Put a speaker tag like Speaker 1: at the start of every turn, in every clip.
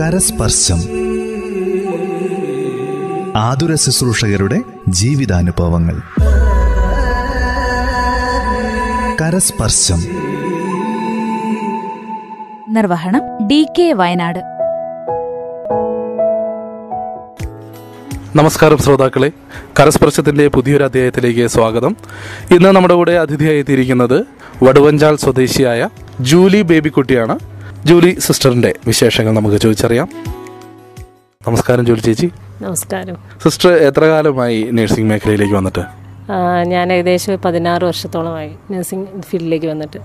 Speaker 1: കരസ്പർശം. ആതുര ശുശ്രൂഷകരുടെ ജീവിതാനുഭവങ്ങൾ. കരസ്പർശം.
Speaker 2: നിർവഹണം ഡി കെ വയനാട്.
Speaker 3: നമസ്കാരം ശ്രോതാക്കളെ. കരസ്പർശത്തിന്റെ പുതിയൊരു അധ്യായത്തിലേക്ക് സ്വാഗതം. ഇന്ന് നമ്മുടെ കൂടെ അതിഥിയായി എത്തിയിരിക്കുന്നത് വടുവഞ്ചാൽ സ്വദേശിയായ ജൂലി ബേബിക്കുട്ടിയാണ്. ജൂലി സിസ്റ്ററിന്റെ വിശേഷങ്ങൾ നമുക്ക് ചോദിച്ചറിയാം. നമസ്കാരം ജൂലി ചേച്ചി.
Speaker 4: നമസ്കാരം.
Speaker 3: സിസ്റ്റർ എത്ര കാലമായി നഴ്സിംഗ് മേഖലയിലേക്ക് വന്നിട്ട്?
Speaker 4: ഞാൻ ഏകദേശം പതിനാറ് വർഷത്തോളമായി നഴ്സിംഗ് ഫീൽഡിലേക്ക് വന്നിട്ട്.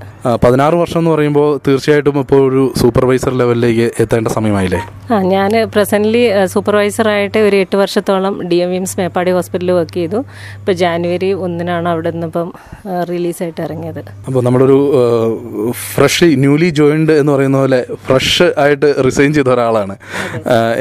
Speaker 3: പതിനാറ് വർഷം എന്ന് പറയുമ്പോൾ തീർച്ചയായിട്ടും ഇപ്പോൾ ഒരു സൂപ്പർവൈസർ ലെവലിലേക്ക് എത്തേണ്ട സമയമായില്ലേ?
Speaker 4: ആ ഞാൻ പ്രസന്റ്ലി സൂപ്പർവൈസറായിട്ട് ഒരു എട്ട് വർഷത്തോളം ഡി എം വിംസ് മേപ്പാടി ഹോസ്പിറ്റലിൽ വർക്ക് ചെയ്തു. ഇപ്പോൾ ജാനുവരി ഒന്നിനാണ് അവിടെ നിന്ന് ഇപ്പം റിലീസായിട്ട് ഇറങ്ങിയത്.
Speaker 3: അപ്പോൾ നമ്മളൊരു ഫ്രഷ് ന്യൂലി ജോയിൻഡ് എന്ന് പറയുന്ന പോലെ ഫ്രഷ് ആയിട്ട് റിസൈൻ ചെയ്ത ഒരാളാണ്.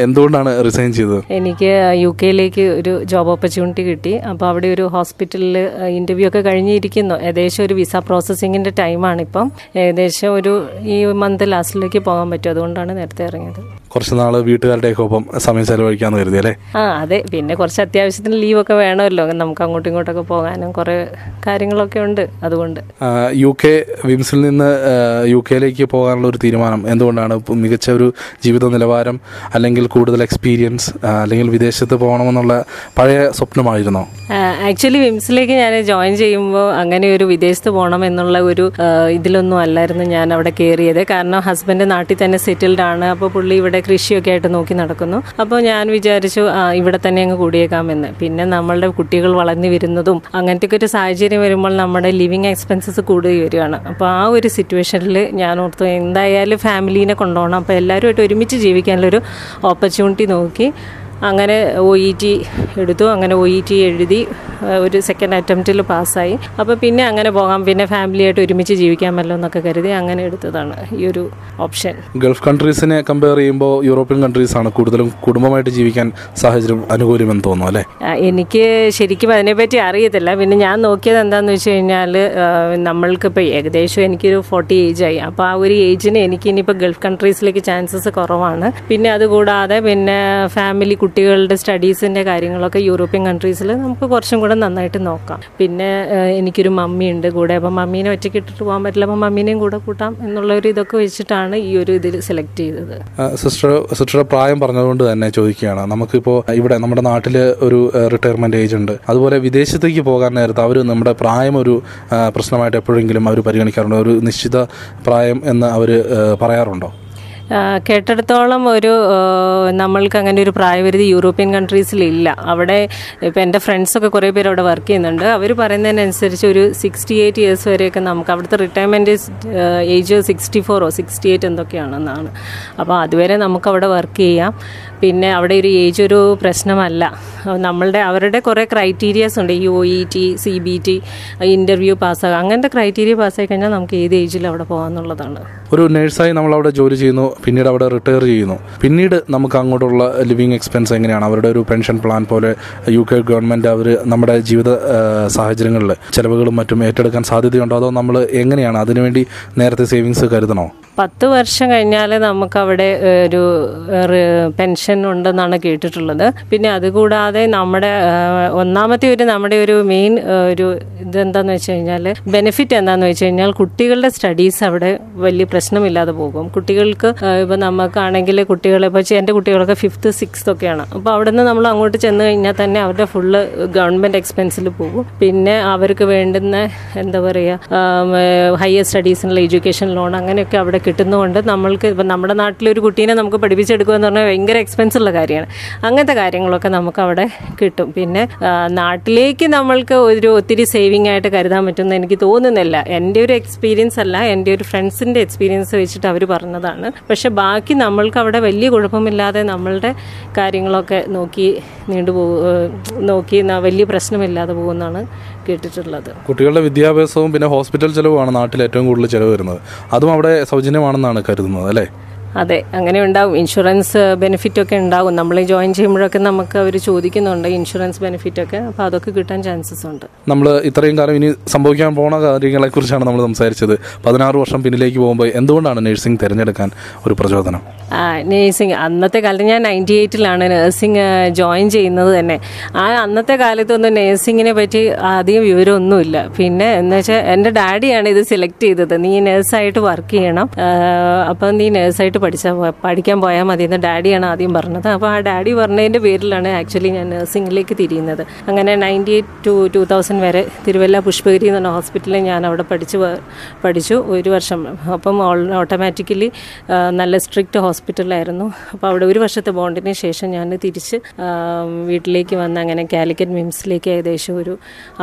Speaker 3: എന്തുകൊണ്ടാണ് റിസൈൻ ചെയ്തത്?
Speaker 4: എനിക്ക് യു കെയിലേക്ക് ഒരു ജോബ് ഓപ്പർച്യൂണിറ്റി കിട്ടി. അപ്പോൾ അവിടെ ഒരു ഹോസ്പിറ്റലിൽ ഇന്റർവ്യൂ ഒക്കെ കഴിഞ്ഞിരിക്കുന്നു. ഏകദേശം ഒരു വിസ പ്രോസസ്സിങ്ങിന്റെ ടൈമാണ് ഇപ്പം. ഏകദേശം ഒരു ഈ മന്ത് ലാസ്റ്റിലേക്ക് പോകാൻ പറ്റും. അതുകൊണ്ടാണ് നേരത്തെ ഇറങ്ങിയത്.
Speaker 3: കുറച്ച് നാൾ വീട്ടുകാരുടെയൊക്കെ ഒപ്പം സമയം ചെലവഴിക്കാന്ന് കരുതി അല്ലേ?
Speaker 4: ആ അതെ. പിന്നെ കുറച്ച് അത്യാവശ്യത്തിന് ലീവ് ഒക്കെ വേണമല്ലോ നമുക്ക് അങ്ങോട്ടും ഇങ്ങോട്ടൊക്കെ പോകാനും കുറേ കാര്യങ്ങളൊക്കെ ഉണ്ട് അതുകൊണ്ട്.
Speaker 3: യു കെ വിംസിൽ നിന്ന് യു കെയിലേക്ക് പോകാനുള്ള ഒരു തീരുമാനം എന്തുകൊണ്ടാണ്? മികച്ച ഒരു ജീവിത നിലവാരം അല്ലെങ്കിൽ കൂടുതൽ എക്സ്പീരിയൻസ് അല്ലെങ്കിൽ വിദേശത്ത് പോകണമെന്നുള്ള പഴയ സ്വപ്നമായിരുന്നോ?
Speaker 4: ആക്ച്വലി വിംസിലേക്ക് ഞാൻ ജോയിൻ ചെയ്യുമ്പോൾ അങ്ങനെ ഒരു വിദേശത്ത് പോകണം എന്നുള്ള ഒരു ഇതിലൊന്നും അല്ലായിരുന്നു ഞാൻ അവിടെ കയറിയത്. കാരണം ഹസ്ബൻഡ് നാട്ടിൽ തന്നെ സെറ്റിൽഡ് ആണ്. അപ്പോൾ പുള്ളി ഇവിടെ കൃഷിയൊക്കെ ആയിട്ട് നോക്കി നടക്കുന്നു. അപ്പോൾ ഞാൻ വിചാരിച്ചു ഇവിടെ തന്നെ അങ്ങ് കൂടിയേക്കാമെന്ന്. പിന്നെ നമ്മളുടെ കുട്ടികൾ വളർന്നു വരുന്നതും അങ്ങനത്തെ ഒരു സാഹചര്യം വരുമ്പോൾ നമ്മുടെ ലിവിങ് എക്സ്പെൻസസ് കൂടുകയും വരികയാണ് അപ്പോൾ ആ ഒരു സിറ്റുവേഷനിൽ ഞാൻ ഓർത്തു എന്തായാലും ഫാമിലീനെ കൊണ്ടുപോകണം. അപ്പോൾ എല്ലാവരുമായിട്ട് ഒരുമിച്ച് ജീവിക്കാനുള്ളൊരു ഓപ്പർച്യൂണിറ്റി നോക്കി. അങ്ങനെ ഒ ഇ ടി എടുത്തു. അങ്ങനെ ഒ ഇ ടി എഴുതി ഒരു സെക്കൻഡ് അറ്റംപ്റ്റിൽ പാസ്സായി അപ്പോൾ പിന്നെ അങ്ങനെ പോകാം. പിന്നെ ഫാമിലിയായിട്ട് ഒരുമിച്ച് ജീവിക്കാമല്ലോ എന്നൊക്കെ കരുതി അങ്ങനെ എടുത്തതാണ് ഈ ഒരു ഓപ്ഷൻ
Speaker 3: ഗൾഫ് കൺട്രീസിനെ കമ്പയർ ചെയ്യുമ്പോൾ യൂറോപ്യൻ കൺട്രീസ് ആണ് കൂടുതലും കുടുംബമായിട്ട് ജീവിക്കാൻ സാഹചര്യം അനുകൂലമെന്ന് തോന്നുന്നു അല്ലേ?
Speaker 4: എനിക്ക് ശരിക്കും അതിനെപ്പറ്റി അറിയത്തില്ല. പിന്നെ ഞാൻ നോക്കിയത് എന്താണെന്ന് വെച്ച് കഴിഞ്ഞാൽ നമ്മൾക്കിപ്പോൾ ഏകദേശം എനിക്കൊരു ഫോർട്ടി ഏജ് ആയി. അപ്പോൾ ആ ഒരു ഏജിന് എനിക്ക് ഇനിയിപ്പോൾ ഗൾഫ് കൺട്രീസിലേക്ക് ചാൻസസ് കുറവാണ്. പിന്നെ അതുകൂടാതെ പിന്നെ ഫാമിലി കുട്ടികളുടെ സ്റ്റഡീസിന്റെ കാര്യങ്ങളൊക്കെ യൂറോപ്യൻ കൺട്രീസിൽ നമുക്ക് കുറച്ചും കൂടെ നന്നായിട്ട് നോക്കാം. പിന്നെ എനിക്കൊരു മമ്മിയുണ്ട്. കൂടെ അപ്പം മമ്മീനെ ഒറ്റയ്ക്ക് ഇട്ടിട്ട് പോകാൻ പറ്റില്ല. അപ്പം മമ്മീനെയും കൂടെ കൂട്ടാം എന്നുള്ള ഒരു ഇതൊക്കെ വെച്ചിട്ടാണ് ഈ ഒരു ഇതിൽ സെലക്ട് ചെയ്തത്.
Speaker 3: സിസ്റ്റർ സിസ്റ്ററുടെ പ്രായം പറഞ്ഞതുകൊണ്ട് തന്നെ ചോദിക്കുകയാണ്. നമുക്കിപ്പോൾ ഇവിടെ നമ്മുടെ നാട്ടിൽ ഒരു റിട്ടയർമെന്റ് ഏജ് ഉണ്ട്. അതുപോലെ വിദേശത്തേക്ക് പോകാൻ നേരത്ത് അവർ നമ്മുടെ പ്രായം ഒരു പ്രശ്നമായിട്ട് എപ്പോഴെങ്കിലും അവർ പരിഗണിക്കാറുണ്ടോ? ഒരു നിശ്ചിത പ്രായം എന്ന് അവർ പറയാറുണ്ടോ?
Speaker 4: കേട്ടിടത്തോളം ഒരു നമ്മൾക്ക് അങ്ങനെ ഒരു പ്രായപരിധി യൂറോപ്യൻ കൺട്രീസിലില്ല അവിടെ ഇപ്പം എന്റെ ഫ്രണ്ട്സൊക്കെ കുറേ പേര് അവിടെ വർക്ക് ചെയ്യുന്നുണ്ട്. അവർ പറയുന്നതിനനുസരിച്ച് ഒരു സിക്സ്റ്റി എയ്റ്റ് ഇയേഴ്സ് വരെയൊക്കെ നമുക്ക് അവിടുത്തെ retirement age sixty ഫോറോ sixty eight എന്തൊക്കെയാണെന്നാണ്. അപ്പോൾ അതുവരെ നമുക്ക് അവിടെ വർക്ക് ചെയ്യാം. പിന്നെ അവിടെ ഒരു ഏജ് ഒരു പ്രശ്നമല്ല. നമ്മളുടെ അവരുടെ കുറേ ക്രൈറ്റീരിയാസ് ഉണ്ട്. U E T C B T interview പാസ്സാകുക അങ്ങനത്തെ ക്രൈറ്റീരിയ പാസ്സായി കഴിഞ്ഞാൽ നമുക്ക് ഏത് ഏജിൽ അവിടെ പോകാമെന്നുള്ളതാണ്
Speaker 3: ഒരു നേഴ്സായി നമ്മൾ അവിടെ ജോലി ചെയ്യുന്നു പിന്നീട് അവിടെ റിട്ടയർ ചെയ്യുന്നു. പിന്നീട് നമുക്ക് അങ്ങോട്ടുള്ള ലിവിങ് എക്സ്പെൻസ് എങ്ങനെയാണ്? അവരുടെ ഒരു പെൻഷൻ പ്ലാൻ പോലെ യു കെ ഗവൺമെന്റ് അവർ നമ്മുടെ ജീവിത സാഹചര്യങ്ങളിൽ ചെലവുകളും മറ്റും ഏറ്റെടുക്കാൻ സാധ്യതയുണ്ടോ? അതോ നമ്മൾ എങ്ങനെയാണ് അതിനുവേണ്ടി നേരത്തെ സേവിങ്സ് കരുതണോ?
Speaker 4: പത്ത് വർഷം കഴിഞ്ഞാൽ നമുക്ക് അവിടെ ഒരു പെൻഷൻ ഉണ്ടെന്നാണ് കേട്ടിട്ടുള്ളത്. പിന്നെ അതുകൂടാതെ നമ്മുടെ ഏഹ്, ഒന്നാമത്തെ ഒരു നമ്മുടെ ഒരു മെയിൻ ഒരു ഇതെന്താന്ന് വെച്ച് കഴിഞ്ഞാൽ ബെനിഫിറ്റ് എന്താന്ന് വെച്ച് കഴിഞ്ഞാൽ കുട്ടികളുടെ സ്റ്റഡീസ് അവിടെ വലിയ പ്രശ്നമില്ലാതെ പോകും. കുട്ടികൾക്ക് ഇപ്പൊ ഇപ്പം നമുക്കാണെങ്കിൽ കുട്ടികളെ ഇപ്പോൾ എന്റെ കുട്ടികളൊക്കെ ഫിഫ്ത്ത് സിക്സ്ത് ഒക്കെയാണ്. അപ്പോൾ അവിടെ നിന്ന് നമ്മൾ അങ്ങോട്ട് ചെന്ന് കഴിഞ്ഞാൽ തന്നെ അവരുടെ ഫുള്ള് ഗവൺമെന്റ് എക്സ്പെൻസിൽ പോകും. പിന്നെ അവർക്ക് വേണ്ടുന്ന എന്താ പറയുക ഹയർ സ്റ്റഡീസിനുള്ള എഡ്യൂക്കേഷൻ ലോൺ അങ്ങനെയൊക്കെ അവിടെ കിട്ടുന്നതുകൊണ്ട് നമ്മൾക്ക് ഇപ്പം നമ്മുടെ നാട്ടിലൊരു കുട്ടീനെ നമുക്ക് പഠിപ്പിച്ചെടുക്കുക എന്ന് പറഞ്ഞാൽ ഭയങ്കര എക്സ്പെൻസ് ഉള്ള കാര്യമാണ്. അങ്ങനത്തെ കാര്യങ്ങളൊക്കെ നമുക്ക് അവിടെ കിട്ടും. പിന്നെ നാട്ടിലേക്ക് നമ്മൾക്ക് ഒരു ഒത്തിരി സേവിങ് ആയിട്ട് കരുതാൻ പറ്റുമെന്ന് എനിക്ക് തോന്നുന്നില്ല. എന്റെ ഒരു എക്സ്പീരിയൻസ് അല്ല എന്റെ ഒരു ഫ്രണ്ട്സിന്റെ എക്സ്പീരിയൻസ് വെച്ചിട്ട് അവർ പറഞ്ഞതാണ്. പക്ഷെ ബാക്കി നമ്മൾക്ക് അവിടെ വലിയ കുഴപ്പമില്ലാതെ നമ്മളുടെ കാര്യങ്ങളൊക്കെ നോക്കി നീണ്ടുപോ നോക്കി വലിയ പ്രശ്നമില്ലാതെ പോകുമെന്നാണ് കേട്ടിട്ടുള്ളത്.
Speaker 3: കുട്ടികളുടെ വിദ്യാഭ്യാസവും പിന്നെ ഹോസ്പിറ്റൽ ചെലവുമാണ് നാട്ടിൽ ഏറ്റവും കൂടുതൽ ചെലവ് വരുന്നത്. അതും അവിടെ സൗജന്യമാണെന്നാണ് കരുതുന്നത് അല്ലേ?
Speaker 4: അതെ അങ്ങനെ ഉണ്ടാവും. ഇൻഷുറൻസ് ബെനിഫിറ്റ് ഒക്കെ ഉണ്ടാവും. നമ്മൾ ജോയിൻ ചെയ്യുമ്പോഴൊക്കെ നമുക്ക് അവർ ചോദിക്കുന്നുണ്ട് ഇൻഷുറൻസ് ബെനിഫിറ്റ് ഒക്കെ. അപ്പോൾ അതൊക്കെ കിട്ടാൻ ചാൻസസ് ഉണ്ട്.
Speaker 3: നമ്മൾ ഇത്രയും കാലം ഇനി സംഭവിക്കാൻ പോണ കാര്യങ്ങളെ കുറിച്ചാണ് നമ്മൾ സംസാരിച്ചത്. പതിനാറ് വർഷം പിന്നിലേക്ക് പോകുമ്പോൾ എന്തുകൊണ്ടാണ് നഴ്സിംഗ് തിരഞ്ഞെടുക്കാൻ ഒരു പ്രചോദനം?
Speaker 4: നേഴ്സിംഗ് അന്നത്തെ കാലത്ത് ഞാൻ നയന്റി എയ്റ്റിലാണ് നഴ്സിംഗ് ജോയിൻ ചെയ്യുന്നത് തന്നെ. ആ അന്നത്തെ കാലത്തൊന്നും നേഴ്സിങ്ങിനെ പറ്റി അധികം വിവരമൊന്നുമില്ല. പിന്നെ എന്ന് വെച്ചാൽ എന്റെ ഡാഡിയാണ് ഇത് സെലക്ട് ചെയ്തത്. നീ നേഴ്സായിട്ട് വർക്ക് ചെയ്യണം. അപ്പം നീ നേഴ്സായിട്ട് പഠിച്ചാൽ പഠിക്കാൻ പോയാൽ മതി എന്ന് ഡാഡിയാണ് ആദ്യം പറഞ്ഞത്. അപ്പോൾ ആ ഡാഡി പറഞ്ഞതിന്റെ പേരിലാണ് ആക്ച്വലി ഞാൻ നഴ്സിംഗിലേക്ക് തിരിയുന്നത്. അങ്ങനെ ninety eight to two thousand വരെ തിരുവല്ല പുഷ്പഗിരി എന്ന് പറഞ്ഞ ഹോസ്പിറ്റലിൽ ഞാൻ അവിടെ പഠിച്ചു പഠിച്ചു ഒരു വർഷം. അപ്പം ഓട്ടോമാറ്റിക്കലി നല്ല സ്ട്രിക്റ്റ് ഹോസ്പിറ്റലായിരുന്നു അപ്പോൾ അവിടെ ഒരു വർഷത്തെ ബോണ്ടിന് ശേഷം ഞാൻ തിരിച്ച് വീട്ടിലേക്ക് വന്ന് അങ്ങനെ കാലിക്കറ്റ് മിംസിലേക്ക് ഏകദേശം ഒരു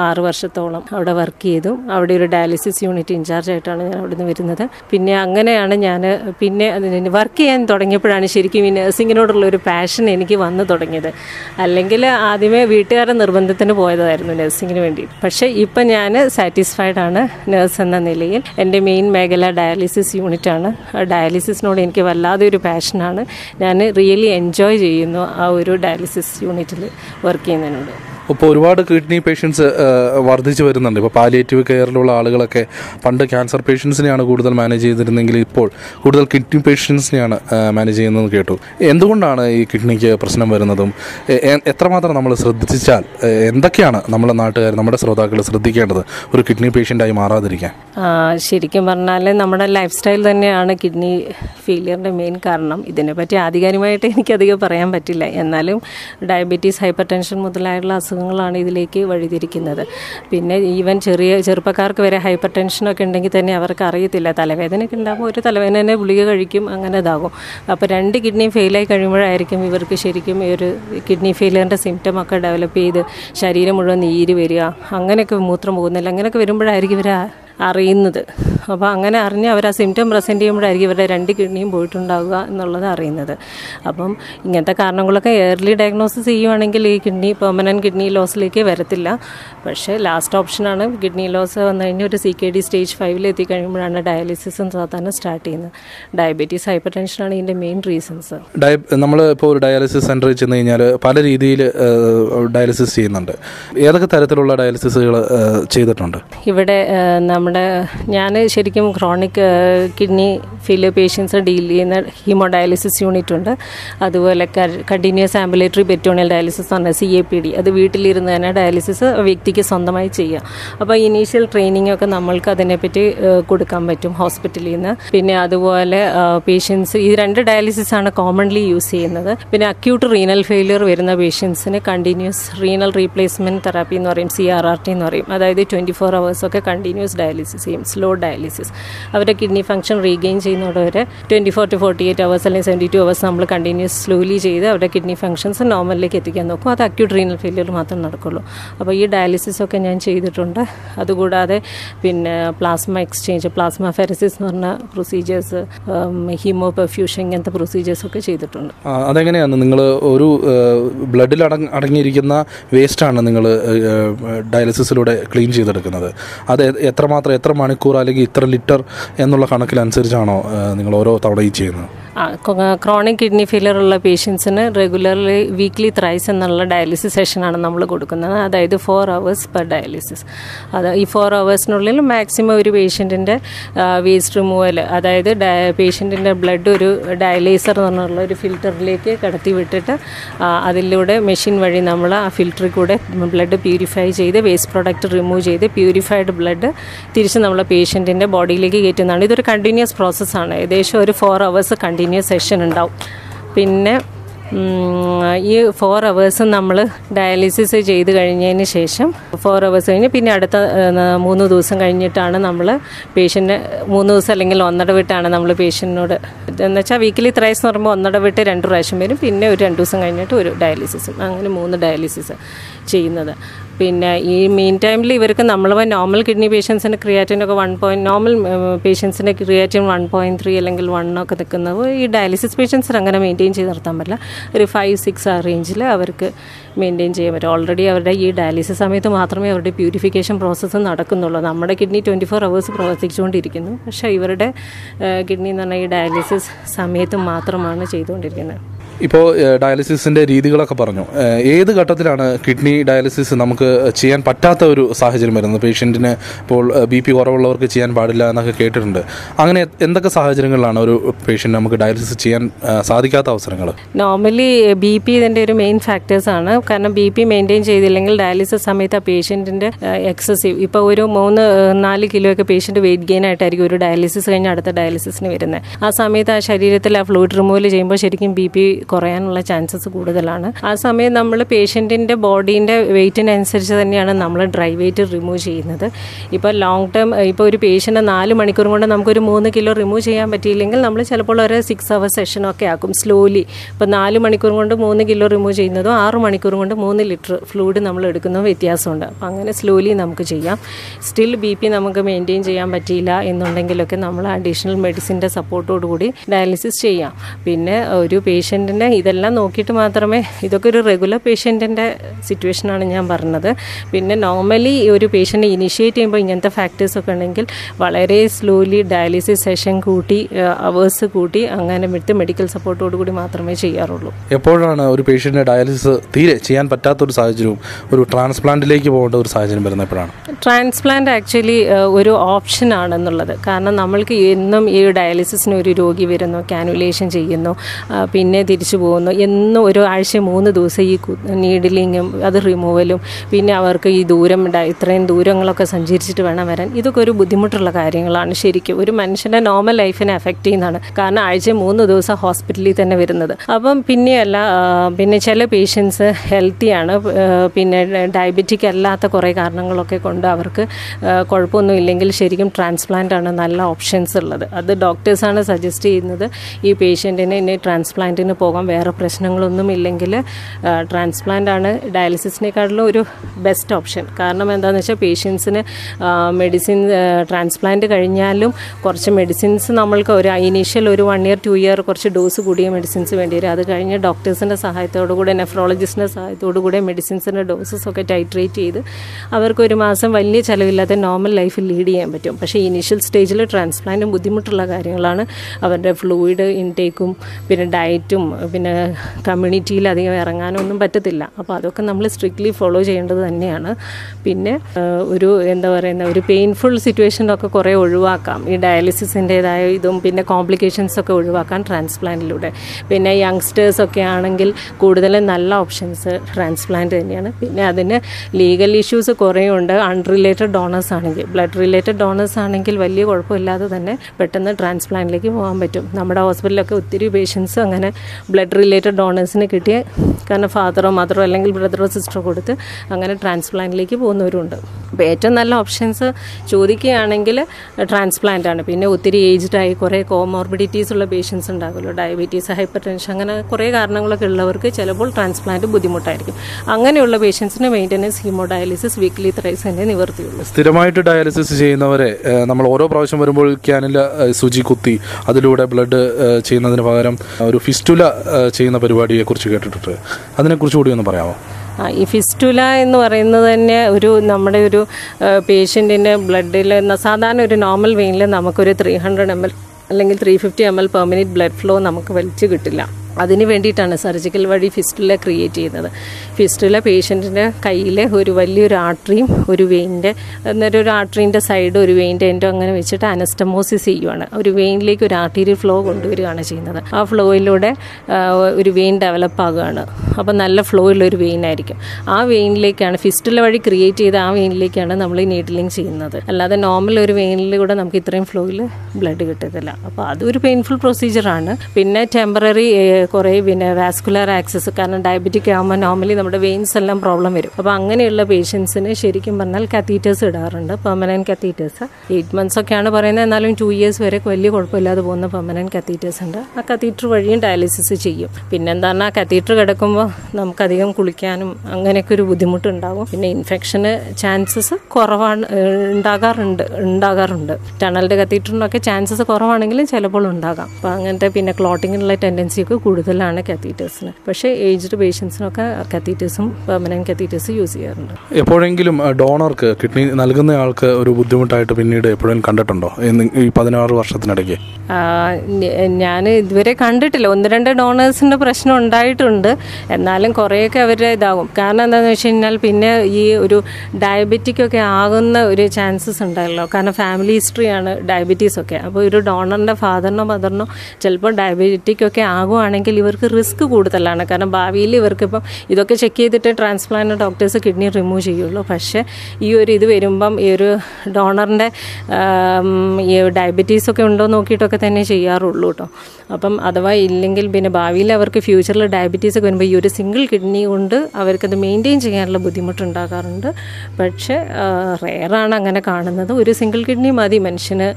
Speaker 4: ആറ് വർഷത്തോളം അവിടെ വർക്ക് ചെയ്തു. അവിടെ ഒരു ഡയാലിസിസ് യൂണിറ്റ് ഇൻചാർജ് ആയിട്ടാണ് ഞാൻ അവിടുന്ന് വരുന്നത്. പിന്നെ അങ്ങനെയാണ് ഞാൻ പിന്നെ അതിന് വർക്ക് ചെയ്യാൻ തുടങ്ങിയപ്പോഴാണ് ശരിക്കും ഈ നഴ്സിങ്ങിനോടുള്ള ഒരു പാഷൻ എനിക്ക് വന്നു തുടങ്ങിയത്. അല്ലെങ്കിൽ ആദ്യമേ വീട്ടുകാരുടെ നിർബന്ധത്തിന് പോയതായിരുന്നു നഴ്സിങ്ങിന് വേണ്ടി പക്ഷേ ഇപ്പം ഞാൻ സാറ്റിസ്ഫൈഡ് ആണ് നഴ്സ് എന്ന നിലയിൽ. എന്റെ മെയിൻ മേഖല ഡയാലിസിസ് യൂണിറ്റ് ആണ്. ഡയാലിസിസിനോട് എനിക്ക് വല്ലാതെ ഒരു പാഷനാണ് ഞാൻ റിയലി എൻജോയ് ചെയ്യുന്നു ആ ഒരു ഡയാലിസിസ് യൂണിറ്റിൽ വർക്ക് ചെയ്യുന്നതിനോട്.
Speaker 3: ഇപ്പോൾ ഒരുപാട് കിഡ്നി പേഷ്യൻസ് വർദ്ധിച്ചു വരുന്നുണ്ട്. ഇപ്പോൾ പാലിയേറ്റീവ് കെയറിലുള്ള ആളുകളൊക്കെ പണ്ട് ക്യാൻസർ പേഷ്യൻസിനെയാണ് കൂടുതൽ മാനേജ് ചെയ്തിരുന്നെങ്കിൽ ഇപ്പോൾ കൂടുതൽ കിഡ്നി പേഷ്യൻസിനെയാണ് മാനേജ് ചെയ്യുന്നതെന്ന് കേട്ടു. എന്തുകൊണ്ടാണ് ഈ കിഡ്നിക്ക് പ്രശ്നം വരുന്നതും? എത്രമാത്രം നമ്മൾ ശ്രദ്ധിച്ചാൽ എന്തൊക്കെയാണ് നമ്മുടെ നാട്ടുകാർ നമ്മുടെ ശ്രോതാക്കൾ ശ്രദ്ധിക്കേണ്ടത് ഒരു കിഡ്നി പേഷ്യന്റായി മാറാതിരിക്കാൻ?
Speaker 4: ശരിക്കും പറഞ്ഞാൽ നമ്മുടെ ലൈഫ് സ്റ്റൈൽ തന്നെയാണ് കിഡ്നി ഫെയിലിയറിന്റെ മെയിൻ കാരണം. ഇതിനെപ്പറ്റി ആധികാരികമായിട്ട് എനിക്കധികം പറയാൻ പറ്റില്ല. എന്നാലും ഡയബറ്റീസ് ഹൈപ്പർ ടെൻഷൻ മുതലായുള്ള അസുഖങ്ങളാണ് ഇതിലേക്ക് വഴിതിരിക്കുന്നത്. പിന്നെ ഈവൻ ചെറിയ ചെറുപ്പക്കാർക്ക് വരെ ഹൈപ്പർ ടെൻഷനൊക്കെ ഉണ്ടെങ്കിൽ തന്നെ അവർക്ക് അറിയത്തില്ല. തലവേദനയൊക്കെ ഉണ്ടാകുമ്പോൾ ഒരു തലവേദന തന്നെ ഗുളിക കഴിക്കും അങ്ങനെ ഇതാകും. അപ്പോൾ രണ്ട് കിഡ്നിയും ഫെയിലായി കഴിയുമ്പോഴായിരിക്കും ഇവർക്ക് ശരിക്കും ഈ ഒരു കിഡ്നി ഫെയിലിയറിന്റെ സിംറ്റം ഒക്കെ ഡെവലപ്പ് ചെയ്ത് ശരീരം മുഴുവൻ നീര് വരിക അങ്ങനെയൊക്കെ മൂത്രം പോകുന്നില്ല അങ്ങനെയൊക്കെ വരുമ്പോഴായിരിക്കും ഇവർ അറിയുന്നത്. അപ്പോൾ അങ്ങനെ അറിഞ്ഞ് അവർ ആ സിംറ്റം പ്രസന്റ് ചെയ്യുമ്പോഴായിരിക്കും ഇവരുടെ രണ്ട് കിഡ്നിയും പോയിട്ടുണ്ടാവുക എന്നുള്ളത് അറിയുന്നത്. അപ്പം ഇങ്ങനത്തെ കാരണങ്ങളൊക്കെ എയർലി ഡയഗ്നോസിസ് ചെയ്യുവാണെങ്കിൽ ഈ കിഡ്നി പെർമനന്റ് കിഡ്നി ലോസിലേക്ക് വരത്തില്ല. പക്ഷേ ലാസ്റ്റ് ഓപ്ഷനാണ് കിഡ്നി ലോസ് വന്നു കഴിഞ്ഞാൽ ഒരു സി കെ ഡി സ്റ്റേജ് ഫൈവിൽ എത്തിക്കഴിയുമ്പോഴാണ് ഡയാലിസിസും സാധാരണ സ്റ്റാർട്ട് ചെയ്യുന്നത്. ഡയബറ്റീസ് ഹൈപ്പർ ടെൻഷനാണ് ഇതിന്റെ മെയിൻ റീസൺസ്
Speaker 3: നമ്മൾ ഇപ്പോൾ ഒരു ഡയാലിസിസ് സെന്ററിൽ ചെന്ന് കഴിഞ്ഞാൽ പല രീതിയിൽ ഡയാലിസിസ് ചെയ്യുന്നുണ്ട്. ഏതൊക്കെ തരത്തിലുള്ള ഡയാലിസിസുകൾ ചെയ്തിട്ടുണ്ട്?
Speaker 4: ഇവിടെ ആ, നമ്മുടെ ഞാൻ ശരിക്കും chronic kidney failure patients deal ചെയ്യുന്ന ഹീമോഡയാലിസിസ് യൂണിറ്റ് ഉണ്ട്. അതുപോലെ കണ്ടിന്യൂസ് ആംബുലേറ്ററി പെറ്റോണിയൽ ഡയാലിസിസ് എന്ന് പറഞ്ഞാൽ സി എ പി ഡി അത് വീട്ടിലിരുന്ന് തന്നെ ഡയാലിസിസ് വ്യക്തിക്ക് സ്വന്തമായി ചെയ്യാം. അപ്പോൾ ഇനീഷ്യൽ ട്രെയിനിങ് ഒക്കെ നമ്മൾക്ക് അതിനെപ്പറ്റി കൊടുക്കാൻ പറ്റും ഹോസ്പിറ്റലിൽ നിന്ന്. പിന്നെ അതുപോലെ പേഷ്യൻസ് ഈ രണ്ട് ഡയാലിസിസ് ആണ് കോമൺലി യൂസ് ചെയ്യുന്നത്. പിന്നെ അക്യൂട്ട് റീനൽ ഫെയിലിയർ വരുന്ന പേഷ്യൻസിന് കണ്ടിന്യൂസ് റീനൽ റീപ്ലേസ്മെന്റ് തെറാപ്പി എന്ന് പറയും സി ആർ ആർ ടി എന്ന് പറയും. അതായത് ട്വന്റി ഫോർ ഒക്കെ കണ്ടിന്യൂസ് ഡയാലിസിസ് ചെയ്യും സ്ലോ ഡയാലിസിസ് അവരുടെ കിഡ്നി ഫംഗ്ഷൻ റീഗെയിൻ ചെയ്യുന്നതോടെ twenty four to forty eight hours അല്ലെങ്കിൽ സെവന്റി ടു അവേഴ്സ് നമ്മൾ കണ്ടിന്യൂസ് സ്ലോലി ചെയ്ത് അവരുടെ കിഡ്നി ഫംഗ്ഷൻസ് നോർമലിലേക്ക് എത്തിക്കാൻ നോക്കും. അത് അക്യൂട്ട് റീനൽ ഫെയിലിയർ മാത്രം നടക്കുള്ളൂ. അപ്പോൾ ഈ ഡയാലിസിസ് ഒക്കെ ഞാൻ ചെയ്തിട്ടുണ്ട്. അതുകൂടാതെ പിന്നെ പ്ലാസ്മ എക്സ്ചേഞ്ച് പ്ലാസ്മ ഫെറസിസ് എന്ന് പറഞ്ഞ പ്രൊസീജിയേഴ്സ് ഹീമോ പെർഫ്യൂഷൻ ഇങ്ങനത്തെ പ്രൊസീജിയേഴ്സ് ഒക്കെ ചെയ്തിട്ടുണ്ട്.
Speaker 3: അതെങ്ങനെയാണ്? നിങ്ങൾ ഒരു ബ്ലഡിൽ അടങ്ങിയിരിക്കുന്ന വേസ്റ്റാണ് നിങ്ങൾ ഡയാലിസിസിലൂടെ ക്ലീൻ ചെയ്തെടുക്കുന്നത്. അത് എ- എത്രമാത്രം എത്ര മണിക്കൂർ അല്ലെങ്കിൽ ഇത്ര ലിറ്റർ എന്നുള്ള കണക്കിനനുസരിച്ചാണോ നിങ്ങൾ ഓരോ തവണ ഈ ചെയ്യുന്നത്?
Speaker 4: ക്രോണിക് കിഡ്നി ഫെയിലിയർ ഉള്ള പേഷ്യൻസിന് റെഗുലർലി വീക്ക്ലി ത്രൈസ് എന്നുള്ള ഡയാലിസിസ് സെഷനാണ് നമ്മൾ കൊടുക്കുന്നത്. അതായത് ഫോർ അവേഴ്സ് പെർ ഡയാലിസിസ് അത് ഈ ഫോർ അവേഴ്സിനുള്ളിൽ മാക്സിമം ഒരു പേഷ്യന്റിന്റെ വേസ്റ്റ് റിമൂവൽ അതായത് പേഷ്യന്റിന്റെ ബ്ലഡ് ഒരു ഡയലൈസർ എന്ന് പറഞ്ഞുള്ള ഒരു ഫിൽറ്ററിലേക്ക് കടത്തി വിട്ടിട്ട് അതിലൂടെ മെഷീൻ വഴി നമ്മൾ ആ ഫിൽറ്ററിൽ കൂടെ ബ്ലഡ് പ്യൂരിഫൈ ചെയ്ത് വേസ്റ്റ് പ്രോഡക്റ്റ് റിമൂവ് ചെയ്ത് പ്യൂരിഫൈഡ് ബ്ലഡ് തിരിച്ച് നമ്മളെ പേഷ്യന്റിന്റെ ബോഡിയിലേക്ക് കയറ്റുന്നതാണ്. ഇതൊരു കണ്ടിന്യൂസ് പ്രോസസ്സാണ് ഏകദേശം ഒരു ഫോർ അവേഴ്സ് കണ്ടിന്യൂസ് സെഷൻ ഉണ്ടാവും. പിന്നെ ഈ ഫോർ അവേഴ്സ് നമ്മൾ ഡയാലിസിസ് ചെയ്ത് കഴിഞ്ഞതിന് ശേഷം ഫോർ അവേഴ്സ് കഴിഞ്ഞ് പിന്നെ അടുത്ത മൂന്ന് ദിവസം കഴിഞ്ഞിട്ടാണ് നമ്മൾ പേഷ്യന്റ് മൂന്ന് ദിവസം അല്ലെങ്കിൽ ഒന്നട വിട്ടാണ് നമ്മൾ പേഷ്യന്റിനോട് എന്ന് വെച്ചാൽ വീക്കിലി ത്രൈസ് എന്ന് പറയുമ്പോൾ ഒന്നട വിട്ട് രണ്ട് പ്രാവശ്യം വരും. പിന്നെ ഒരു രണ്ട് ദിവസം കഴിഞ്ഞിട്ട് ഒരു ഡയാലിസിസും അങ്ങനെ മൂന്ന് ഡയാലിസിസ് ചെയ്യുന്നത്. പിന്നെ ഈ മീൻ ടൈമിൽ ഇവർക്ക് നമ്മൾ നോർമൽ കിഡ്നി പേഷ്യൻസിന് ക്രിയാറ്റിനൊക്കെ വൺ പോയിന്റ് നോർമൽ പേഷ്യൻസിന്റെ ക്രിയാറ്റിൻ വൺ പോയിന്റ് ത്രീ അല്ലെങ്കിൽ വൺ ഒക്കെ നിൽക്കുന്നത് ഈ ഡയാലിസിസ് പേഷ്യൻസിന് അങ്ങനെ മെയിന്റെയിൻ ചെയ്ത് നിർത്താൻ പറ്റില്ല. ഒരു ഫൈവ് സിക്സ് ആ റേഞ്ചിൽ അവർക്ക് മെയിന്റെയിൻ ചെയ്യാൻ പറ്റും. ഓൾറെഡി അവരുടെ ഈ ഡയാലിസിസ് സമയത്ത് മാത്രമേ അവരുടെ പ്യൂരിഫിക്കേഷൻ പ്രോസസ്സ് നടക്കുന്നുള്ളൂ. നമ്മുടെ കിഡ്നി ട്വന്റി ഫോർ അവേഴ്സ് പ്രവർത്തിച്ചുകൊണ്ടിരിക്കുന്നു. പക്ഷേ ഇവരുടെ കിഡ്നി എന്ന് പറഞ്ഞാൽ ഈ ഡയാലിസിസ് സമയത്ത് മാത്രമാണ് ചെയ്തുകൊണ്ടിരിക്കുന്നത്.
Speaker 3: ഇപ്പോൾ ഡയാലിസിസിന്റെ രീതികളൊക്കെ പറഞ്ഞു. ഏത് ഘട്ടത്തിലാണ് കിഡ്നി ഡയാലിസിസ് നമുക്ക് ചെയ്യാൻ പറ്റാത്ത ഒരു സാഹചര്യം വരുന്നത്? പേഷ്യന്റിന് ഇപ്പോൾ ബി പി കുറവുള്ളവർക്ക് ചെയ്യാൻ പാടില്ല എന്നൊക്കെ കേട്ടിട്ടുണ്ട്. അങ്ങനെ എന്തൊക്കെ സാഹചര്യങ്ങളിലാണ് ഒരു പേഷ്യന്റ് നമുക്ക് ഡയാലിസിസ് ചെയ്യാൻ സാധിക്കാത്ത അവസരങ്ങൾ?
Speaker 4: നോർമലി ബി പി ഇതിന്റെ ഒരു മെയിൻ ഫാക്ടേഴ്സ് ആണ്. കാരണം ബി പി മെയിന്റെയിൻ ചെയ്തില്ലെങ്കിൽ ഡയാലിസിസ് സമയത്ത് ആ പേഷ്യന്റിന്റെ എക്സസീവ് ഇപ്പോൾ ഒരു മൂന്ന് നാല് കിലോ ഒക്കെ പേഷ്യന്റ് വെയിറ്റ് ഗെയിൻ ആയിട്ടായിരിക്കും ഒരു ഡയാലിസിസ് കഴിഞ്ഞ് അടുത്ത ഡയാലിസിസിന് വരുന്നത്. ആ സമയത്ത് ആ ശരീരത്തിൽ ആ ഫ്ലൂയിഡ് റിമൂവൽ ചെയ്യുമ്പോൾ ശരിക്കും ബി പി കുറയാനുള്ള ചാൻസസ് കൂടുതലാണ്. ആ സമയം നമ്മൾ പേഷ്യന്റിന്റെ ബോഡീന്റെ വെയിറ്റിനനുസരിച്ച് തന്നെയാണ് നമ്മൾ ഡ്രൈ വെയിറ്റ് റിമൂവ് ചെയ്യുന്നത്. ഇപ്പോൾ ലോങ് ടേം ഇപ്പോൾ ഒരു പേഷ്യന്റ് നാല് മണിക്കൂർ കൊണ്ട് നമുക്കൊരു മൂന്ന് കിലോ റിമൂവ് ചെയ്യാൻ പറ്റിയില്ലെങ്കിൽ നമ്മൾ ചിലപ്പോൾ ഒരു സിക്സ് അവർ സെഷനൊക്കെ ആക്കും സ്ലോലി ഇപ്പോൾ നാല് മണിക്കൂർ കൊണ്ട് മൂന്ന് കിലോ റിമൂവ് ചെയ്യുന്നതും ആറ് മണിക്കൂർ കൊണ്ട് മൂന്ന് ലിറ്റർ ഫ്ലൂയിഡ് നമ്മൾ എടുക്കുന്നതും വ്യത്യാസമുണ്ട്. അപ്പോൾ അങ്ങനെ സ്ലോലി നമുക്ക് ചെയ്യാം. സ്റ്റിൽ ബി പി നമുക്ക് മെയിന്റെയിൻ ചെയ്യാൻ പറ്റിയില്ല എന്നുണ്ടെങ്കിലൊക്കെ നമ്മൾ അഡീഷണൽ മെഡിസിന്റെ സപ്പോർട്ടോടുകൂടി ഡയാലിസിസ് ചെയ്യാം. പിന്നെ ഒരു പേഷ്യന്റിന്റെ ഇതെല്ലാം നോക്കിയിട്ട് മാത്രമേ ഇതൊക്കെ ഒരു റെഗുലർ പേഷ്യന്റിന്റെ സിറ്റുവേഷനാണ് ഞാൻ പറഞ്ഞത്. പിന്നെ നോർമലി ഒരു പേഷ്യന്റ് ഇനിഷ്യേറ്റ് ചെയ്യുമ്പോൾ ഇങ്ങനത്തെ ഫാക്ടേഴ്സൊക്കെ ഉണ്ടെങ്കിൽ വളരെ സ്ലോലി ഡയാലിസിസ് സെഷൻ കൂട്ടി അവേഴ്സ് കൂട്ടി അങ്ങനെ വിട്ട് മെഡിക്കൽ സപ്പോർട്ടോടു കൂടി മാത്രമേ ചെയ്യാറുള്ളൂ.
Speaker 3: എപ്പോഴാണ് ഒരു പേഷ്യന്റിന് ഡയാലിസിസ് തീരെ ചെയ്യാൻ പറ്റാത്ത ഒരു സാഹചര്യവും ഒരു ട്രാൻസ്പ്ലാന്റിലേക്ക് പോകേണ്ട ഒരു സാഹചര്യം വരുന്നത് എപ്പോഴാണ്?
Speaker 4: ട്രാൻസ്പ്ലാന്റ് ആക്ച്വലി ഒരു ഓപ്ഷൻ ആണെന്നുള്ളത്. കാരണം നമ്മൾക്ക് എന്നും ഈ ഡയാലിസിസിന് ഒരു രോഗി വരുന്നു കാനുലേഷൻ ചെയ്യുന്നു. പിന്നെ തിരിച്ചു പോകുന്നു. എന്നും ഒരു ആഴ്ച മൂന്ന് ദിവസം ഈ നീഡിലിങ്ങും അത് റിമൂവലും പിന്നെ അവർക്ക് ഈ ദൂരം ഇത്രയും ദൂരങ്ങളൊക്കെ സഞ്ചരിച്ചിട്ട് വേണം വരാൻ. ഇതൊക്കെ ഒരു ബുദ്ധിമുട്ടുള്ള കാര്യങ്ങളാണ് ശരിക്കും. ഒരു മനുഷ്യന്റെ നോർമൽ ലൈഫിനെ എഫക്റ്റ് ചെയ്യുന്നതാണ്. കാരണം ആഴ്ച മൂന്ന് ദിവസം ഹോസ്പിറ്റലിൽ തന്നെ വരുന്നത്. അപ്പം പിന്നെയല്ല പിന്നെ ചില പേഷ്യൻസ് ഹെൽത്തിയാണ് പിന്നെ ഡയബറ്റിക് അല്ലാത്ത കുറേ കാരണങ്ങളൊക്കെ കൊണ്ട് അവർക്ക് കുഴപ്പമൊന്നും ഇല്ലെങ്കിൽ ശരിക്കും ട്രാൻസ്പ്ലാന്റ് ആണ് നല്ല ഓപ്ഷൻസ് ഉള്ളത്. അത് ഡോക്ടേഴ്സാണ് സജസ്റ്റ് ചെയ്യുന്നത് ഈ പേഷ്യന്റിനെ ഇനി ട്രാൻസ്പ്ലാന്റിന് പോകാൻ വേറെ പ്രശ്നങ്ങളൊന്നും ഇല്ലെങ്കിൽ ട്രാൻസ്പ്ലാന്റ് ആണ് ഡയാലിസിസിനെക്കാട്ടിലും ഒരു ബെസ്റ്റ് ഓപ്ഷൻ കാരണം എന്താണെന്ന് വെച്ചാൽ പേഷ്യൻസിന് മെഡിസിൻ ട്രാൻസ്പ്ലാന്റ് കഴിഞ്ഞാലും കുറച്ച് മെഡിസിൻസ് നമ്മൾക്ക് ഒരു ഇനീഷ്യൽ ഒരു വൺ ഇയർ ടു ഇയർ കുറച്ച് ഡോസ് കൂടിയ മെഡിസിൻസ് വേണ്ടി വരും. അത് കഴിഞ്ഞ് ഡോക്ടേഴ്സിന്റെ സഹായത്തോടു കൂടെ നെഫ്രോളജിസ്റ്റിന്റെ സഹായത്തോടു കൂടെ മെഡിസിൻസിന്റെ ഡോസസ് ഒക്കെ ടൈട്രേറ്റ് ചെയ്ത് അവർക്ക് ഒരു മാസം വലിയ ചിലവില്ലാതെ നോർമൽ ലൈഫ് ലീഡ് ചെയ്യാൻ പറ്റും. പക്ഷേ ഇനീഷ്യൽ സ്റ്റേജിൽ ട്രാൻസ്പ്ലാന്റും ബുദ്ധിമുട്ടുള്ള കാര്യങ്ങളാണ്. അവരുടെ ഫ്ലൂയിഡ് ഇൻടേക്കും പിന്നെ ഡയറ്റും പിന്നെ കമ്മ്യൂണിറ്റിയിൽ അധികം ഇറങ്ങാനൊന്നും പറ്റത്തില്ല. അപ്പോൾ അതൊക്കെ നമ്മൾ സ്ട്രിക്ട്ലി ഫോളോ ചെയ്യേണ്ടത് തന്നെയാണ്. പിന്നെ ഒരു എന്താ പറയുന്ന ഒരു പെയിൻഫുൾ സിറ്റുവേഷനൊക്കെ കുറേ ഒഴിവാക്കാം. ഈ ഡയാലിസിന്റെതായ ഇതും പിന്നെ കോംപ്ലിക്കേഷൻസ് ഒക്കെ ഒഴിവാക്കാൻ ട്രാൻസ്പ്ലാന്റിലൂടെ പിന്നെ യങ്സ്റ്റേഴ്സ് ഒക്കെ ആണെങ്കിൽ കൂടുതലും നല്ല ഓപ്ഷൻസ് ട്രാൻസ്പ്ലാന്റ് തന്നെയാണ്. പിന്നെ അതിന് ലീഗൽ ഇഷ്യൂസ് കുറേ ഉണ്ട്. അൺറിലേറ്റഡ് ഡോണേഴ്സ് ആണെങ്കിൽ ബ്ലഡ് റിലേറ്റഡ് ഡോണേഴ്സ് ആണെങ്കിൽ വലിയ കുഴപ്പമില്ലാതെ തന്നെ പെട്ടെന്ന് ട്രാൻസ്പ്ലാന്റിലേക്ക് പോകാൻ പറ്റും. നമ്മുടെ ഹോസ്പിറ്റലിലൊക്കെ ഒത്തിരി പേഷ്യൻസ് അങ്ങനെ ബ്ലഡ് റിലേറ്റഡ് ഡോണേഴ്സിന് കിട്ടിയ കാരണം ഫാദറോ മദറോ അല്ലെങ്കിൽ ബ്രദറോ സിസ്റ്ററോ കൊടുത്ത് അങ്ങനെ ട്രാൻസ്പ്ലാന്റിലേക്ക് പോകുന്നവരുണ്ട്. അപ്പോൾ ഏറ്റവും നല്ല ഓപ്ഷൻസ് ചോദിക്കുകയാണെങ്കിൽ ട്രാൻസ്പ്ലാന്റ് ആണ്. പിന്നെ ഒത്തിരി ഏജ്ഡ് ആയി കുറേ കോമോർബിഡിറ്റീസ് ഉള്ള പേഷ്യൻസ് ഉണ്ടാകുമല്ലോ. ഡയബറ്റീസ് ഹൈപ്പർ ടെൻഷൻ അങ്ങനെ കുറേ കാരണങ്ങളൊക്കെ ഉള്ളവർക്ക് ചിലപ്പോൾ ട്രാൻസ്പ്ലാന്റ് ബുദ്ധിമുട്ടായിരിക്കും. അങ്ങനെയുള്ള പേഷ്യൻസിന് മെയിന്റനൻസ് ഹീമോഡയാലിസിസ് വീക്ക്ലി ത്രൈസ് തന്നെ നിവർത്തിയുള്ളൂ.
Speaker 3: സ്ഥിരമായിട്ട് ഡയാലിസിസ് ചെയ്യുന്നവരെ നമ്മൾ ഓരോ പ്രാവശ്യം വരുമ്പോൾ ക്യാനിൽ സുചി കുത്തി അതിലൂടെ ബ്ലഡ് ചെയ്യുന്നതിന് പകരം ഒരു ഫിസ്റ്റുല ചെയ്യുന്ന പരിപാടിയെ കുറിച്ച് കേട്ടിട്ടുണ്ട്. അതിനെക്കുറിച്ച് കൂടി ഒന്ന് പറയാമോ?
Speaker 4: ഈ ഫിസ്റ്റുല എന്ന് പറയുന്നത് തന്നെ ഒരു നമ്മുടെ ഒരു പേഷ്യന്റിന്റെ ബ്ലഡിൽ സാധാരണ ഒരു നോർമൽ വെയിനിൽ നമുക്കൊരു ത്രീ ഹൺഡ്രഡ് എം എൽ അല്ലെങ്കിൽ three fifty M L per minute blood flow നമുക്ക് വലിച്ചു കിട്ടില്ല. അതിന് വേണ്ടിയിട്ടാണ് സർജിക്കൽ വഴി ഫിസ്റ്റുല ക്രിയേറ്റ് ചെയ്യുന്നത്. ഫിസ്റ്റുല പേഷ്യന്റിന്റെ കയ്യിൽ ഒരു വലിയൊരു ആർട്ടറിയും ഒരു വെയിന്റെ അന്നേരം ഒരു ആർട്ടറിന്റെ സൈഡ് ഒരു വെയിന്റെ എൻഡോ അങ്ങനെ വെച്ചിട്ട് അനസ്റ്റമോസിസ് ചെയ്യുവാണ്. ഒരു വെയിനിലേക്ക് ഒരു ആർട്ടീരിയൽ ഫ്ലോ കൊണ്ടുവരികയാണ് ചെയ്യുന്നത്. ആ ഫ്ലോയിലൂടെ ഒരു വെയിൻ ഡെവലപ്പ് ആകുകയാണ്. അപ്പോൾ നല്ല ഫ്ലോ ഉള്ള ഒരു വെയിൻ ആയിരിക്കും. ആ വെയിനിലേക്കാണ് ഫിസ്റ്റുല വഴി ക്രിയേറ്റ് ചെയ്ത ആ വെയിനിലേക്കാണ് നമ്മൾ ഈ നീഡിലിങ് ചെയ്യുന്നത്. അല്ലാതെ നോർമൽ ഒരു വെയിനിലൂടെ നമുക്ക് ഇത്രയും ഫ്ലോയിൽ ബ്ലഡ് കിട്ടത്തില്ല. അപ്പോൾ അതൊരു പെയിൻഫുൾ പ്രൊസീജിയറാണ് പിന്നെ ടെമ്പററി കുറേ പിന്നെ വാസ്കുലർ ആക്സസ് കാരണം ഡയബറ്റിക് ആകുമ്പോൾ നോർമലി നമ്മുടെ വെയിൻസ് എല്ലാം പ്രോബ്ലം വരും. അപ്പോൾ അങ്ങനെയുള്ള പേഷ്യൻസിന് ശരിക്കും പറഞ്ഞാൽ കത്തീറ്റേഴ്സ് ഇടാറുണ്ട് പെർമനന്റ് കത്തീറ്റേഴ്സ് എയ്റ്റ് മന്ത്സ് ഒക്കെയാണ് പറയുന്നത്. എന്നാലും ടു ഇയേഴ്സ് വരെ വലിയ കുഴപ്പമില്ലാതെ പോകുന്ന പെർമനന്റ് കത്തീറ്റേഴ്സ് ഉണ്ട്. ആ കത്തീറ്റർ വഴിയും ഡയാലിസിസ് ചെയ്യും. പിന്നെ എന്താണ് ആ കത്തീറ്റർ കിടക്കുമ്പോൾ നമുക്കധികം കുളിക്കാനും അങ്ങനെയൊക്കെ ഒരു ബുദ്ധിമുട്ടുണ്ടാകും പിന്നെ ഇൻഫെക്ഷന് ചാൻസസ് കുറവാണ് ഉണ്ടാകാറുണ്ട് ഉണ്ടാകാറുണ്ട്. ടണലിന്റെ കത്തീറ്ററിനൊക്കെ ചാൻസസ് കുറവാണെങ്കിലും ചിലപ്പോൾ ഉണ്ടാകാം. അപ്പോൾ അങ്ങനത്തെ പിന്നെ ക്ലോട്ടിങ്ങിനുള്ള ടെൻഡൻസി ഒക്കെ കൂടുതലാണ് കത്തീറ്റേഴ്സിന് പക്ഷേ ഏജ്ഡ് പേഷ്യൻസിനൊക്കെ കത്തീറ്റേഴ്സും പെർമനന്റ് കത്തീറ്റേഴ്സ് യൂസ് ചെയ്യാറുണ്ട്.
Speaker 3: എപ്പോഴെങ്കിലും ഡോണർക്ക് കിഡ്നി നൽകുന്ന ആൾക്ക് ഒരു ബുദ്ധിമുട്ടായിട്ട് പിന്നീട് എപ്പോഴും കണ്ടിട്ടുണ്ടോ? ഈ പതിനാറ് വർഷത്തിനിടയ്ക്ക്.
Speaker 4: ഞാൻ ഇതുവരെ കണ്ടിട്ടില്ല. ഒന്ന് രണ്ട് ഡോണേഴ്സിന്റെ പ്രശ്നം ഉണ്ടായിട്ടുണ്ട്. എന്നാലും കുറേയൊക്കെ അവരുടെ ഇതാകും. കാരണം എന്താണെന്ന് വെച്ച് കഴിഞ്ഞാൽ പിന്നെ ഈ ഒരു ഡയബറ്റിക്കൊക്കെ ആകുന്ന ഒരു ചാൻസസ് ഉണ്ടല്ലോ. കാരണം ഫാമിലി ഹിസ്റ്ററിയാണ് ഡയബറ്റീസ് ഒക്കെ അപ്പോൾ ഒരു ഡോണറിന്റെ ഫാദറിനോ മദറിനോ ചിലപ്പോൾ ഡയബറ്റിക് ഒക്കെ ആകുവാണെങ്കിൽ ഇവർക്ക് റിസ്ക് കൂടുതലാണ്. കാരണം ഭാവിയിൽ ഇവർക്ക് ഇപ്പം ഇതൊക്കെ ചെക്ക് ചെയ്തിട്ട് ട്രാൻസ്പ്ലാന്റ് ഡോക്ടേഴ്സ് കിഡ്നി റിമൂവ് ചെയ്യുള്ളൂ. പക്ഷേ ഈ ഒരു ഇത് വരുമ്പം ഈ ഒരു ഡോണറിന്റെ ഈ ഡയബറ്റീസ് ഒക്കെ ഉണ്ടോ നോക്കിയിട്ടൊക്കെ തന്നെ ചെയ്യാറുള്ളൂ കേട്ടോ അപ്പം അഥവാ ഇല്ലെങ്കിൽ പിന്നെ ഭാവിയിൽ അവർക്ക് ഫ്യൂച്ചറിൽ ഡയബറ്റീസ് ഒക്കെ വരുമ്പോൾ ഈ ഒരു സിംഗിൾ കിഡ്നി കൊണ്ട് അവർക്കത് മെയിന്റെയിൻ ചെയ്യാനുള്ള ബുദ്ധിമുട്ടുണ്ടാകാറുണ്ട്. പക്ഷേ റെയറാണ് അങ്ങനെ കാണുന്നത്. ഒരു സിംഗിൾ കിഡ്നി മതി മനുഷ്യന്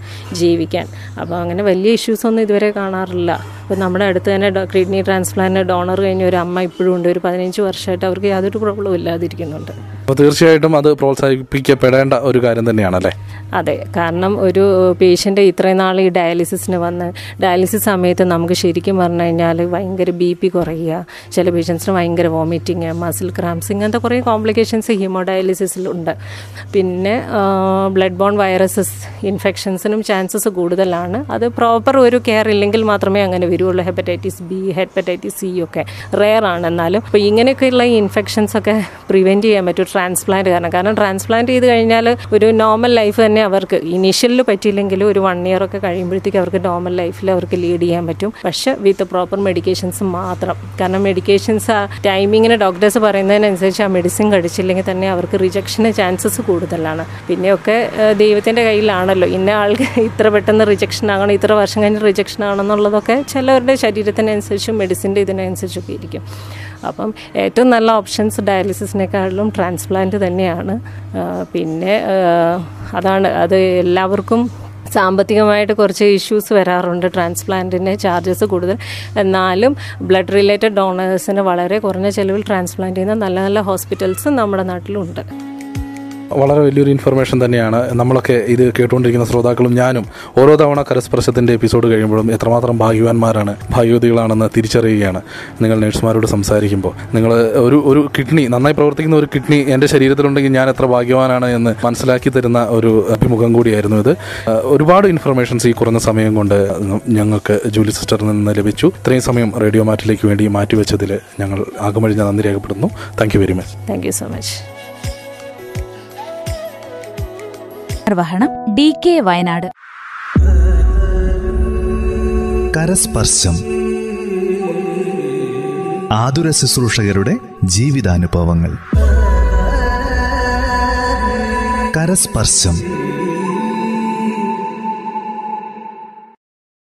Speaker 4: ജീവിക്കാൻ. അപ്പോൾ അങ്ങനെ വലിയ ഇഷ്യൂസ് ഒന്നും ഇതുവരെ കാണാറില്ല. അപ്പോൾ നമ്മുടെ അടുത്ത് തന്നെ കിഡ്നി ട്രാൻസ്പ്ലാന്റ് ഡോണർ കഴിഞ്ഞ ഒരു അമ്മ ഇപ്പോഴും ഉണ്ട്. ഒരു പതിനഞ്ച് വർഷമായിട്ട് അവർക്ക് യാതൊരു പ്രോബ്ലവും ഇല്ലാതിരിക്കുന്നുണ്ട്.
Speaker 3: അപ്പോൾ തീർച്ചയായിട്ടും അത് പ്രോത്സാഹിപ്പിക്കപ്പെടേണ്ട ഒരു കാര്യം തന്നെയാണ് അല്ലേ
Speaker 4: അതെ കാരണം ഒരു പേഷ്യന്റ് ഇത്രയും നാൾ ഈ ഡയാലിസിസിന് വന്ന് ഡയാലിസിസ് സമയത്ത് നമുക്ക് ശരിക്കും പറഞ്ഞു കഴിഞ്ഞാൽ ഭയങ്കര ബി പി കുറയുക ചില പേഷ്യൻസിന് ഭയങ്കര വോമിറ്റിങ് മസിൽ ക്രാംസ് ഇങ്ങനത്തെ കുറേ കോംപ്ലിക്കേഷൻസ് ഹീമോഡയാലിസിസിലുണ്ട് പിന്നെ ബ്ലഡ് ബോൺ വൈറസസ് ഇൻഫെക്ഷൻസിനും ചാൻസസ് കൂടുതലാണ്. അത് പ്രോപ്പർ ഒരു കെയർ ഇല്ലെങ്കിൽ മാത്രമേ അങ്ങനെ വരുള്ളൂ. ഹെപ്പറ്റൈറ്റിസ് ബി ഹെപ്പറ്റൈറ്റിസ് സി ഒക്കെ റെയർ ആണ് എന്നാലും. അപ്പോൾ ഇങ്ങനെയൊക്കെയുള്ള ഇൻഫെക്ഷൻസ് ഒക്കെ പ്രിവെന്റ് ചെയ്യാൻ പറ്റും. ട്രാൻസ്പ്ലാന്റ് കാരണം കാരണം ട്രാൻസ്പ്ലാന്റ് ചെയ്ത് കഴിഞ്ഞാൽ ഒരു നോർമൽ ലൈഫ് തന്നെ അവർക്ക് ഇനീഷ്യലിൽ പറ്റിയില്ലെങ്കിലും ഒരു വൺ ഇയർ ഒക്കെ കഴിയുമ്പോഴത്തേക്ക് അവർക്ക് നോർമൽ ലൈഫിൽ അവർക്ക് ലീഡ് ചെയ്യാൻ പറ്റും. പക്ഷെ വിത്ത് പ്രോപ്പർ മെഡിക്കേഷൻസ് മാത്രം. കാരണം മെഡിക്കേഷൻസ് ആ ടൈമിങ്ങിന് ഡോക്ടേഴ്സ് പറയുന്നതിനനുസരിച്ച് ആ മെഡിസിൻ കഴിച്ചില്ലെങ്കിൽ തന്നെ അവർക്ക് റിജക്ഷന് ചാൻസസ് കൂടുതലാണ്. പിന്നെയൊക്കെ ദൈവത്തിന്റെ കയ്യിലാണല്ലോ. ഇന്ന ആൾക്ക് ഇത്ര പെട്ടെന്ന് റിജക്ഷൻ ആകണം ഇത്ര വർഷം കഴിഞ്ഞ് റിജക്ഷൻ ആണെന്നുള്ളതൊക്കെ ചിലവരുടെ ശരീരത്തിനനുസരിച്ചും മെഡിസിന്റെ ഇതിനനുസരിച്ചൊക്കെ ഇരിക്കും. അപ്പം ഏറ്റവും നല്ല ഓപ്ഷൻസ് ഡയാലിസിസിനേക്കാളും ട്രാൻസ്പ്ലാന്റ് തന്നെയാണ്. പിന്നെ അതാണ് അത് എല്ലാവർക്കും സാമ്പത്തികമായിട്ട് കുറച്ച് ഇഷ്യൂസ് വരാറുണ്ട് ട്രാൻസ്പ്ലാന്റിന് ചാർജസ് കൂടുതൽ. എന്നാലും ബ്ലഡ് റിലേറ്റഡ് ഡോണേഴ്സിന് വളരെ കുറഞ്ഞ ചെലവിൽ ട്രാൻസ്പ്ലാന്റ് ചെയ്യുന്ന നല്ല നല്ല ഹോസ്പിറ്റൽസ് നമ്മുടെ നാട്ടിലുണ്ട്.
Speaker 3: വളരെ വലിയൊരു ഇൻഫർമേഷൻ തന്നെയാണ്. നമ്മളൊക്കെ ഇത് കേട്ടുകൊണ്ടിരിക്കുന്ന ശ്രോതാക്കളും ഞാനും ഓരോ തവണ കരസ്പർശത്തിന്റെ എപ്പിസോഡ് കഴിയുമ്പോഴും എത്രമാത്രം ഭാഗ്യവാന്മാരാണ് ഭാഗ്യവതികളാണെന്ന് തിരിച്ചറിയുകയാണ് നിങ്ങൾ നഴ്സുമാരോട് സംസാരിക്കുമ്പോൾ. നിങ്ങൾ ഒരു ഒരു കിഡ്നി നന്നായി പ്രവർത്തിക്കുന്ന ഒരു കിഡ്നി എന്റെ ശരീരത്തിലുണ്ടെങ്കിൽ ഞാൻ എത്ര ഭാഗ്യവാനാണ് എന്ന് മനസ്സിലാക്കി തരുന്ന ഒരു അഭിമുഖം കൂടിയായിരുന്നു ഇത്. ഒരുപാട് ഇൻഫർമേഷൻസ് ഈ കുറഞ്ഞ സമയം കൊണ്ട് ഞങ്ങൾക്ക് ജൂലി സിസ്റ്ററിൽ നിന്ന് ലഭിച്ചു. ഇത്രയും സമയം റേഡിയോ മാറ്റിലേക്ക് വേണ്ടി മാറ്റിവെച്ചതിൽ ഞങ്ങൾ ആകമഴിഞ്ഞ നന്ദി രേഖപ്പെടുന്നു thank you very much
Speaker 4: thank you so much
Speaker 2: നിർവഹണം ഡി കെ വയനാട്.
Speaker 1: കരസ്പർശം. ആതുര ശുശ്രൂഷകരുടെ ജീവിതാനുഭവങ്ങൾ. കരസ്പർശം.